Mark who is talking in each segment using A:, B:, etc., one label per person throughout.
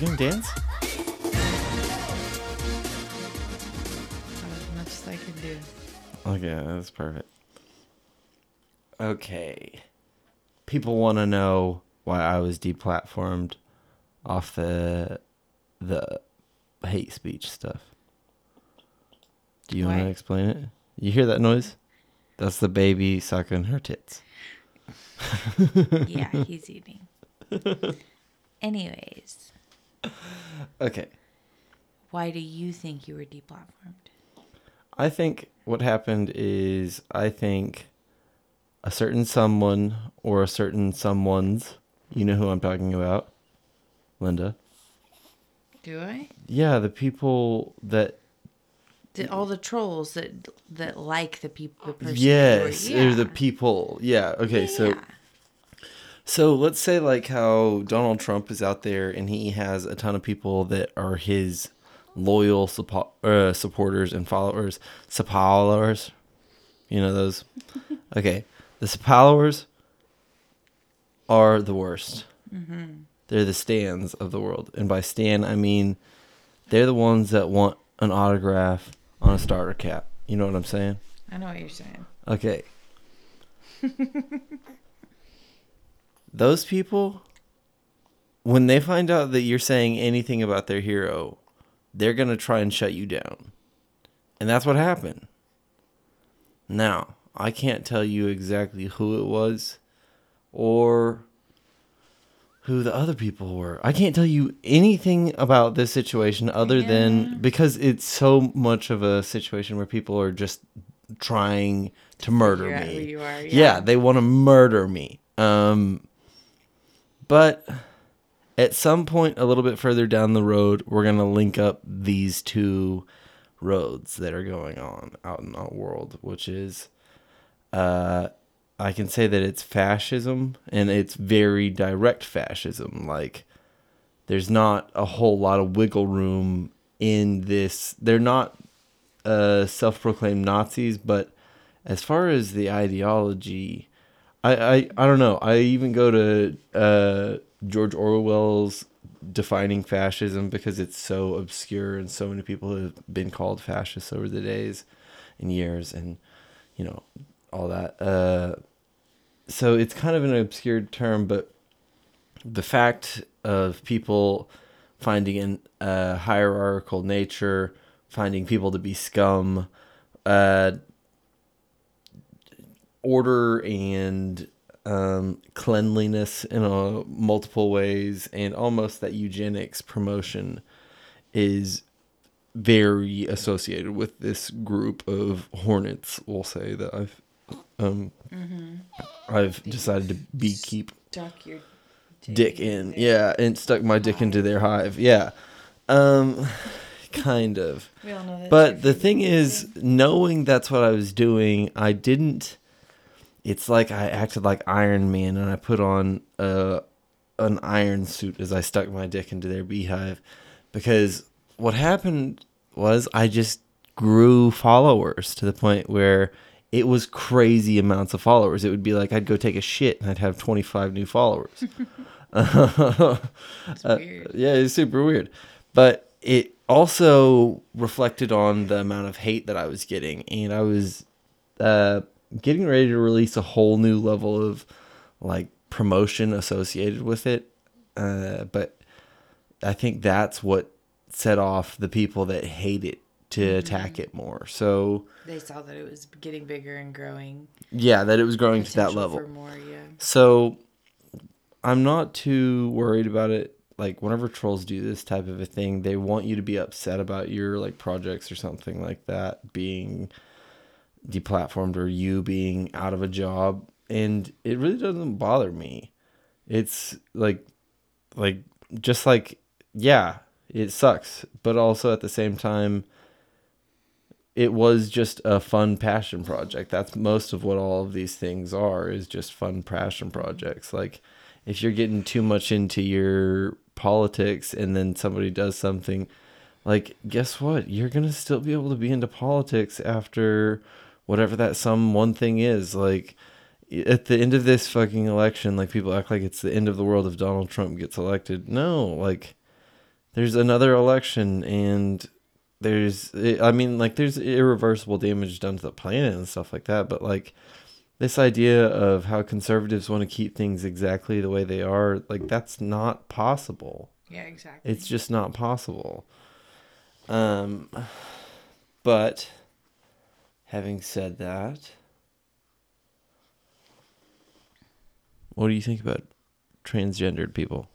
A: you gonna dance?
B: As much as I can do.
A: Okay, that's perfect. Okay. People want to know why I was deplatformed off the the hate speech stuff. Do you want to explain it? You hear that noise? That's the baby sucking her tits.
B: Yeah, he's eating. Anyways,
A: Okay.
B: why do you think you were deplatformed?
A: I think what happened is I think a certain someone or a certain someone's, you know who I'm talking about, Linda.
B: Do I?
A: Yeah, the people that
B: Did all the trolls that that like the people the person?
A: yes,
B: were-
A: the people. Yeah. Okay,
B: Yeah.
A: so let's say like how Donald Trump is out there and he has a ton of people that are his loyal suppo- uh, supporters and followers, followers. You know those. Okay, the followers are the worst. They're the stands of the world, and by stand I mean they're the ones that want an autograph on a starter cap. You know what I'm saying?
B: I know what you're saying.
A: Okay. Those people, when they find out that you're saying anything about their hero, they're going to try and shut you down. And that's what happened. Now, I can't tell you exactly who it was or who the other people were. I can't tell you anything about this situation other
B: Yeah.
A: than because it's so much of a situation where people are just trying to murder me.
B: you are,
A: Yeah.
B: yeah.
A: they want to murder me. Um but at some point a little bit further down the road, we're going to link up these two roads that are going on out in the world, which is uh I can say that it's fascism and it's very direct fascism. Like there's not a whole lot of wiggle room in this. They're not uh, self-proclaimed Nazis, but as far as the ideology, I, I I don't know. I even go to uh, George Orwell's defining fascism because it's so obscure and so many people have been called fascists over the days and years and you know all that. Uh, so it's kind of an obscure term, but the fact of people finding an uh, hierarchical nature, finding people to be scum, uh, order and um, cleanliness in a multiple ways, and almost that eugenics promotion is very associated with this group of hornets. We'll say that I've um, I've decided to be keep
B: Duck your
A: dick in. Yeah, and stuck my dick into their hive. Yeah. Um kind of.
B: We all know that.
A: But the thing is, knowing that's what I was doing, I didn't it's like I acted like Iron Man and I put on a an iron suit as I stuck my dick into their beehive because what happened was I just grew followers to the point where it was crazy amounts of followers. It would be like I'd go take a shit and I'd have 25 new followers. Uh, yeah, it's super weird. But it also reflected on the amount of hate that I was getting. And I was uh, getting ready to release a whole new level of like promotion associated with it. Uh, but I think that's what set off the people that hate it to attack it more. So,
B: They saw that it was getting bigger and growing.
A: yeah, that it was growing to that level.
B: For more, yeah.
A: So I'm not too worried about it. Like whenever trolls do this type of a thing, they want you to be upset about your like projects or something like that being deplatformed or you being out of a job and it really doesn't bother me. It's like like just like yeah, it sucks, but also at the same time it was just a fun passion project. That's most of what all of these things are is just fun passion projects. Like if you're getting too much into your politics and then somebody does something like guess what? You're going to still be able to be into politics after whatever that some one thing is. Like at the end of this fucking election, like people act like it's the end of the world if Donald Trump gets elected. No, like there's another election and there's I mean like there's irreversible damage done to the planet and stuff like that, but like this idea of how conservatives want to keep things exactly the way they are, like that's not possible.
B: Yeah, exactly.
A: It's just not possible. Um but having said that, what do you think about transgendered people?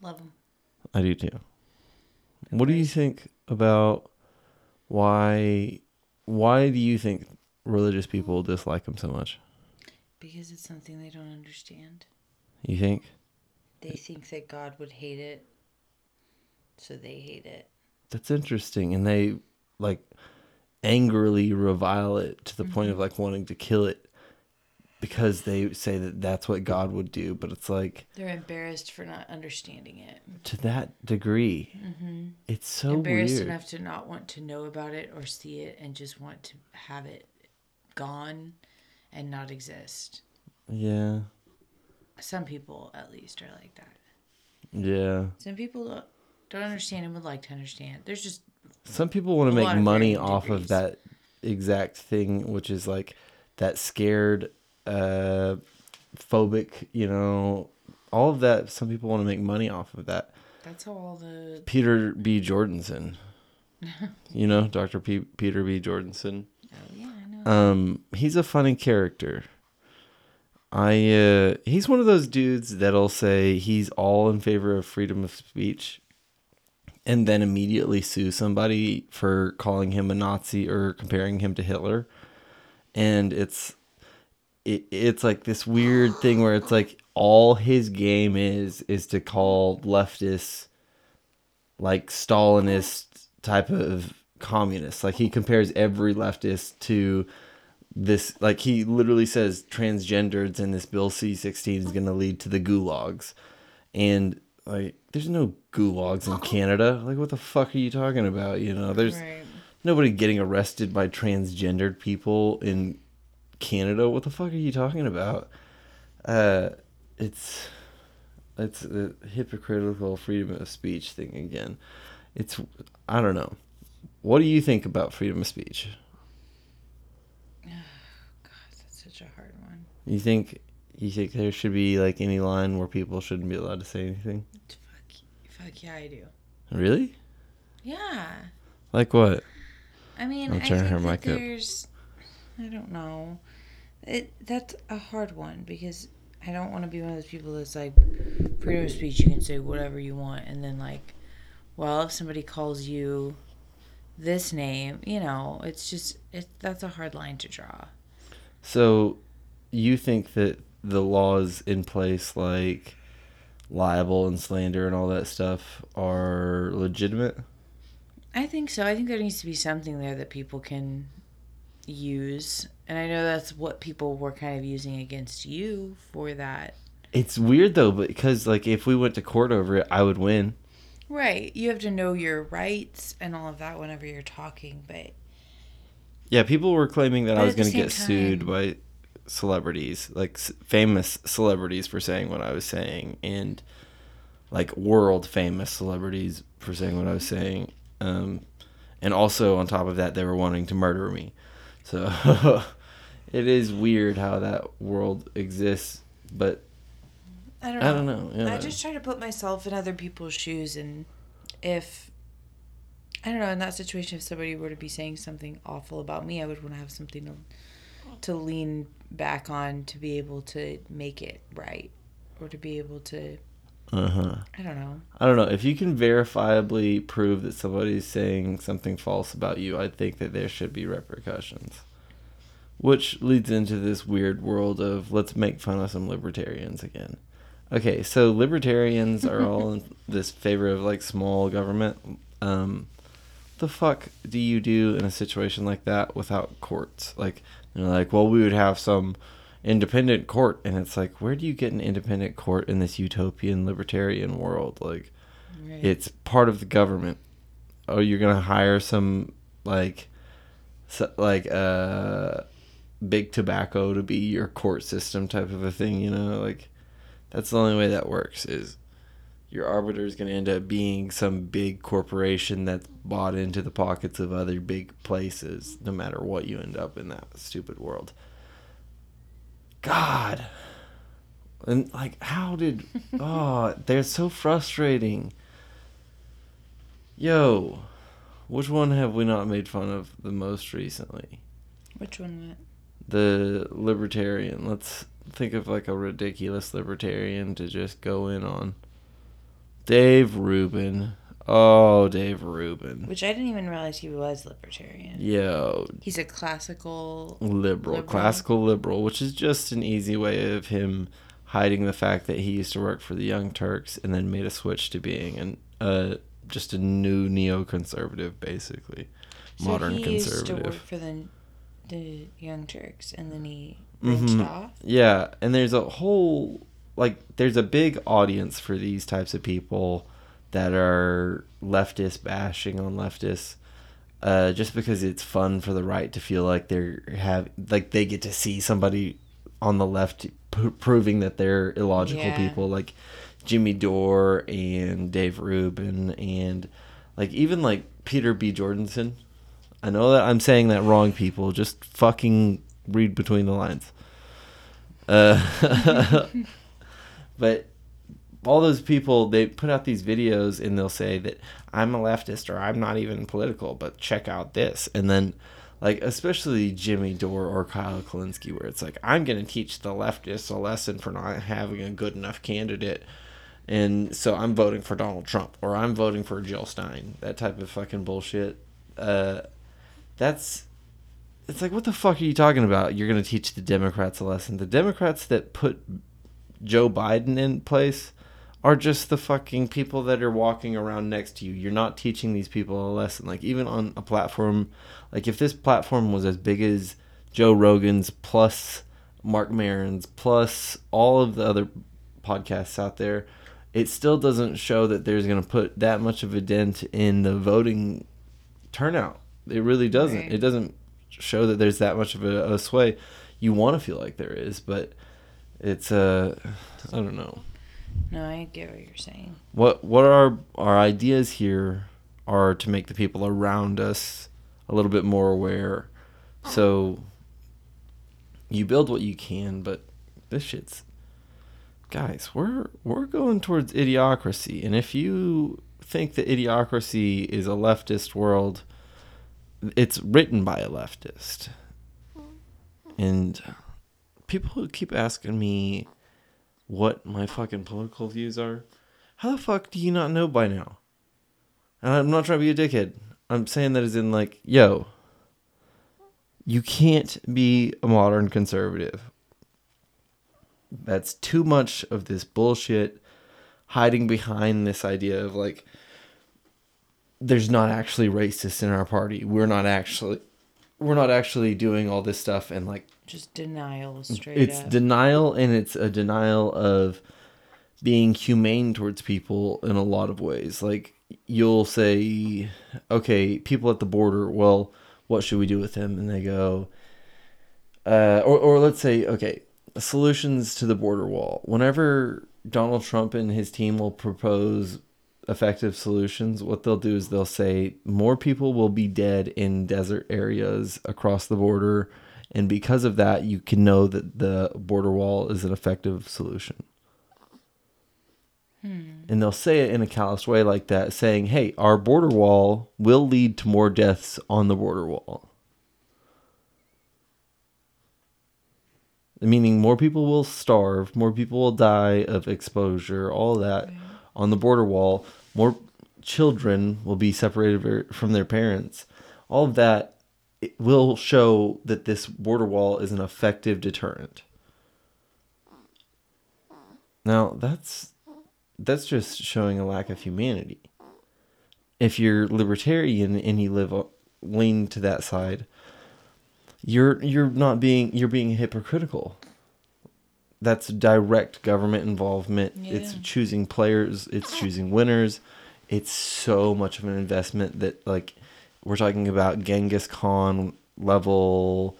B: Love them.
A: I do too. What do you think about why why do you think religious people dislike them so much?
B: Because it's something they don't understand.
A: You think?
B: They think that God would hate it, so they hate it.
A: That's interesting and they like angrily revile it to the point of mm-hmm. like wanting to kill it because they say that that's what God would do, but it's like
B: They're embarrassed for not understanding it.
A: to that degree. Mm-hmm. It's so
B: embarrassed
A: weird.
B: enough to not want to know about it or see it and just want to have it gone and not exist.
A: Yeah.
B: Some people, at least, are like that.
A: Yeah.
B: Some people don't understand and would like to understand. There's just
A: Some people want to make money off of that exact thing, which is like that scared, uh, phobic, you know, all of that. Some people want to make money off of that.
B: that's how all the
A: Peter B. Jordanson, you know, Dr. P- Peter B. Jordanson.
B: oh yeah I know
A: Um, he's a funny character. I uh he's one of those dudes that'll say he's all in favor of freedom of speech and then immediately sue somebody for calling him a Nazi or comparing him to Hitler. And it's it, it's like this weird thing where it's like all his game is is to call leftists like Stalinist type of communists. Like he compares every leftist to this like he literally says transgenders in this bill C16 is going to lead to the gulags. And like there's no gulags in Canada. Like what the fuck are you talking about? You know, there's
B: right
A: nobody getting arrested by transgendered people in Canada. What the fuck are you talking about? Uh, it's it's a hypocritical freedom of speech thing again. It's I don't know. What do you think about freedom of speech?
B: God that's such a hard one
A: You think you think there should be like any line where people shouldn't be allowed to say anything?
B: fuck fuck yeah I do
A: Really?
B: yeah
A: Like what?
B: I mean,
A: I'll
B: I think
A: her
B: that
A: mic up.
B: there's, I don't know, it that's a hard one because I don't want to be one of those people that's like, freedom of speech, you can say whatever you want, and then like, well, if somebody calls you this name, you know, it's just it that's a hard line to draw.
A: So, you think that the laws in place, like libel and slander and all that stuff, are legitimate?
B: I think so. I think there needs to be something there that people can use, and I know that's what people were kind of using against you for that.
A: It's weird though, because like if we went to court over it, I would win.
B: Right. You have to know your rights and all of that whenever you're talking, but
A: Yeah, people were claiming that
B: But
A: I was going to get
B: same
A: sued
B: time-
A: by celebrities, like famous celebrities for saying what I was saying, and like world famous celebrities for saying what I was saying. Um, and also on top of that, they were wanting to murder me. So it is weird how that world exists, but
B: I don't
A: I
B: know.
A: don't know. Yeah.
B: I just try to put myself in other people's shoes and if I don't know, in that situation if somebody were to be saying something awful about me, I would want to have something to, to lean back on to be able to make it right or to be able to
A: uh huh.
B: I don't know.
A: I don't know. If you can verifiably prove that somebody's saying something false about you, I think that there should be repercussions. Which leads into this weird world of let's make fun of some libertarians again. Okay, so libertarians are all in this favor of like small government. Um, the fuck do you do in a situation like that without courts? Like they're like, well, we would have some independent court, and it's like, where do you get an independent court in this utopian libertarian world? Like,
B: Right.
A: it's part of the government. Oh, you're gonna hire some like, so, like uh, big tobacco to be your court system type of a thing. You know, like that's the only way that works. Is your arbiter is going to end up being some big corporation that's bought into the pockets of other big places, no matter what you end up in that stupid world. God. And like, how did. Oh, they're so frustrating. Yo, which one have we not made fun of the most recently?
B: Which one went?
A: The libertarian. Let's think of like a ridiculous libertarian to just go in on. Dave Rubin. Oh, Dave Rubin.
B: Which I didn't even realize he was libertarian.
A: Yo,
B: He's a classical.
A: liberal,
B: Liberal.
A: classical liberal, which is just an easy way of him hiding the fact that he used to work for the Young Turks and then made a switch to being an uh just a new neoconservative, basically,
B: So
A: modern
B: he used to
A: conservative.
B: work for the the Young Turks, and then he branched
A: Mhm.
B: off.
A: Yeah, and there's a whole like there's a big audience for these types of people that are leftist bashing on leftists. Uh, just because it's fun for the right to feel like they're have like they get to see somebody on the left p- proving that they're illogical
B: Yeah.
A: people like Jimmy Dore and Dave Rubin and like even like Peter B. Jordanson. I know that I'm saying that wrong, people. Just fucking read between the lines. Uh, but all those people, they put out these videos and they'll say that I'm a leftist or I'm not even political, but check out this. And then, like, especially Jimmy Dore or Kyle Kulinski, where it's like, I'm going to teach the leftists a lesson for not having a good enough candidate. And so I'm voting for Donald Trump or I'm voting for Jill Stein. That type of fucking bullshit. Uh, that's it's like what the fuck are you talking about you're going to teach the democrats a lesson the democrats that put joe biden in place are just the fucking people that are walking around next to you you're not teaching these people a lesson like even on a platform like if this platform was as big as joe rogan's plus marc maron's plus all of the other podcasts out there it still doesn't show that there's going to put that much of a dent in the voting turnout. It really doesn't.
B: Right.
A: It doesn't show that there's that much of a, a sway. You want to feel like there is, but it's uh, I don't know.
B: No, I get what you're saying.
A: What what our our ideas here are to make the people around us a little bit more aware. So you build what you can, but this shit's guys, we're we're going towards idiocracy, and if you think that idiocracy is a leftist world, it's written by a leftist. And people who keep asking me what my fucking political views are, how the fuck do you not know by now? And I'm not trying to be a dickhead. I'm saying that as in like, yo, you can't be a modern conservative. That's too much of this bullshit hiding behind this idea of like there's not actually racists in our party. We're not actually we're not actually doing all this stuff and like
B: Just denial, straight
A: it's
B: up.
A: denial and it's a denial of being humane towards people in a lot of ways. Like you'll say okay people at the border well what should we do with them? And they go uh, or, or let's say okay solutions to the border wall. Whenever donald trump and his team will propose effective solutions what they'll do is they'll say more people will be dead in desert areas across the border. And because of that you can know that the border wall is an effective solution. Hmm. And they'll say it in a callous way like that saying hey our border wall will lead to more deaths on the border wall. Meaning more people will starve more people will die of exposure all that on the border wall more children will be separated from their parents. All of that will show that this border wall is an effective deterrent. Now that's that's just showing a lack of humanity. If you're libertarian and you live lean to that side you're you're not being you're being hypocritical that's direct government involvement it's choosing players it's choosing winners it's so much of an investment that like we're talking about Genghis Khan level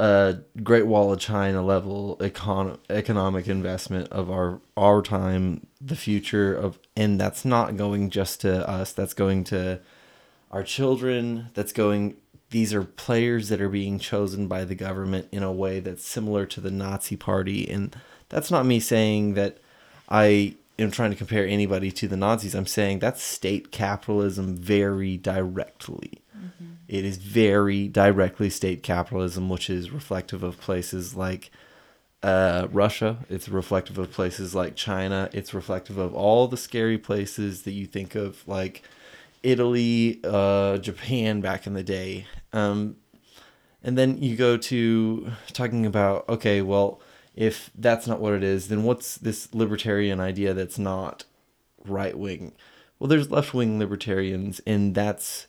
A: a Great Wall of China level econ- economic investment of our our time, the future of, and that's not going just to us. That's going to our children. That's going. These are players that are being chosen by the government in a way that's similar to the Nazi Party, and that's not me saying that I am trying to compare anybody to the Nazis. I'm saying that's state capitalism very directly. It is very directly state capitalism, which is reflective of places like uh, Russia. It's reflective of places like China. It's reflective of all the scary places that you think of, like Italy, uh, Japan back in the day. Um, and then you go to talking about, okay, well, if that's not what it is, then what's this libertarian idea that's not right wing? Well, there's left wing libertarians, and that's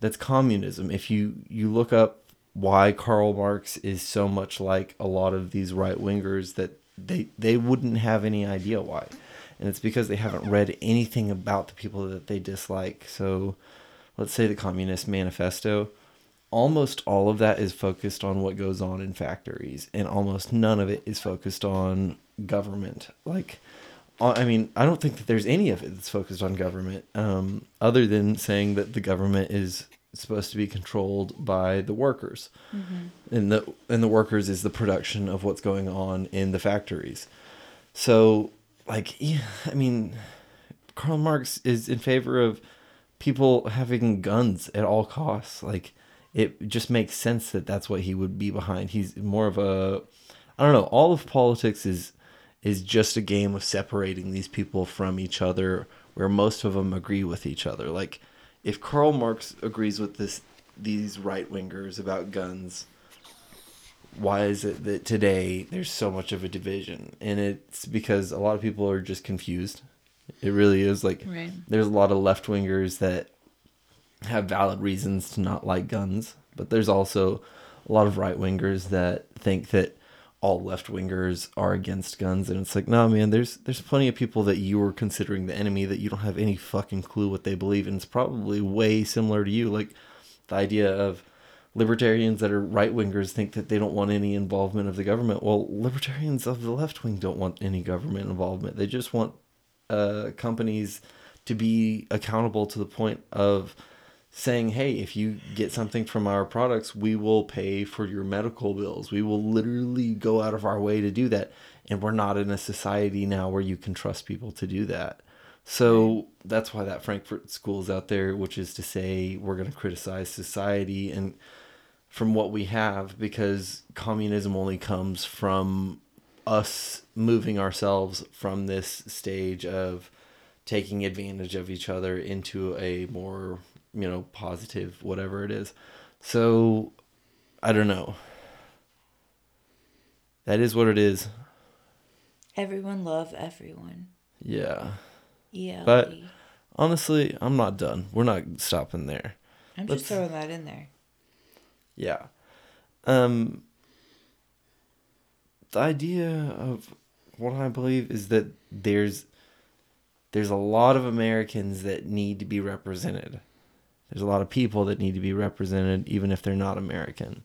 A: that's communism. If you you look up why Karl Marx is so much like a lot of these right wingers that they they wouldn't have any idea why. And it's because they haven't read anything about the people that they dislike. So let's say the Communist Manifesto, almost all of that is focused on what goes on in factories and almost none of it is focused on government. Like uh, I mean, I don't think that there's any of it that's focused on government, um, other than saying that the government is supposed to be controlled by the workers, mm-hmm. and the and the workers is the production of what's going on in the factories. So, like, yeah, I mean, Karl Marx is in favor of people having guns at all costs. Like, it just makes sense that that's what he would be behind. He's more of a, I don't know. All of politics is is just a game of separating these people from each other where most of them agree with each other. Like if Karl Marx agrees with this these right wingers about guns, why is it that today there's so much of a division? And it's because a lot of people are just confused. It really is like right. there's a lot of left wingers that have valid reasons to not like guns, but there's also a lot of right wingers that think that all left wingers are against guns and it's like no man there's there's plenty of people that you are considering the enemy that you don't have any fucking clue what they believe and it's probably way similar to you like the idea of libertarians that are right wingers think that they don't want any involvement of the government well libertarians of the left wing don't want any government involvement they just want uh, companies to be accountable to the point of saying, hey, if you get something from our products, we will pay for your medical bills. We will literally go out of our way to do that. And we're not in a society now where you can trust people to do that. So that's why that Frankfurt School is out there, which is to say we're going to criticize society and from what we have because communism only comes from us moving ourselves from this stage of taking advantage of each other into a more you know, positive, whatever it is. So I don't know. That is what it is.
B: Everyone love everyone.
A: Yeah. Yeah. But honestly, I'm not done. We're not stopping there.
B: I'm Let's, just throwing that in there.
A: Yeah. Um the idea of what I believe is that there's there's a lot of Americans that need to be represented. There's a lot of people that need to be represented, even if they're not American.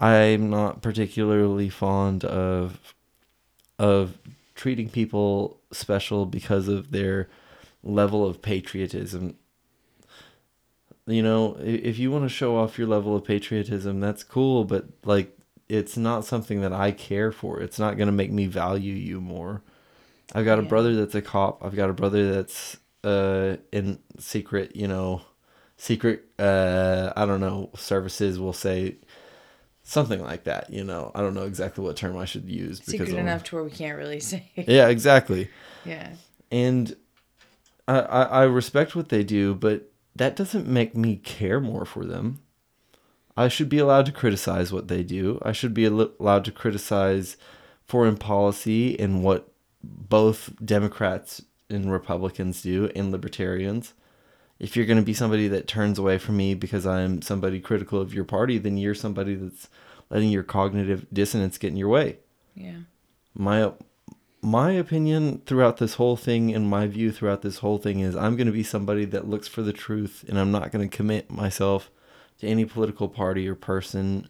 A: I'm not particularly fond of of treating people special because of their level of patriotism. You know, if you want to show off your level of patriotism, that's cool, but like it's not something that I care for. It's not going to make me value you more. I've got yeah. a brother that's a cop. I've got a brother that's uh in secret, you know, secret uh i don't know services will say something like that you know i don't know exactly what term i should use
B: secret because enough to where we can't really say
A: yeah exactly
B: yeah
A: and I, I i respect what they do but that doesn't make me care more for them i should be allowed to criticize what they do i should be allowed to criticize foreign policy and what both democrats and republicans do and libertarians if you're going to be somebody that turns away from me because I'm somebody critical of your party, then you're somebody that's letting your cognitive dissonance get in your way.
B: Yeah.
A: My my opinion throughout this whole thing and my view throughout this whole thing is I'm going to be somebody that looks for the truth and I'm not going to commit myself to any political party or person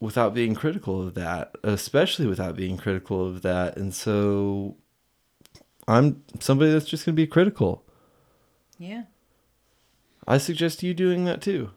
A: without being critical of that, especially without being critical of that. And so I'm somebody that's just going to be critical.
B: Yeah.
A: I suggest you doing that too.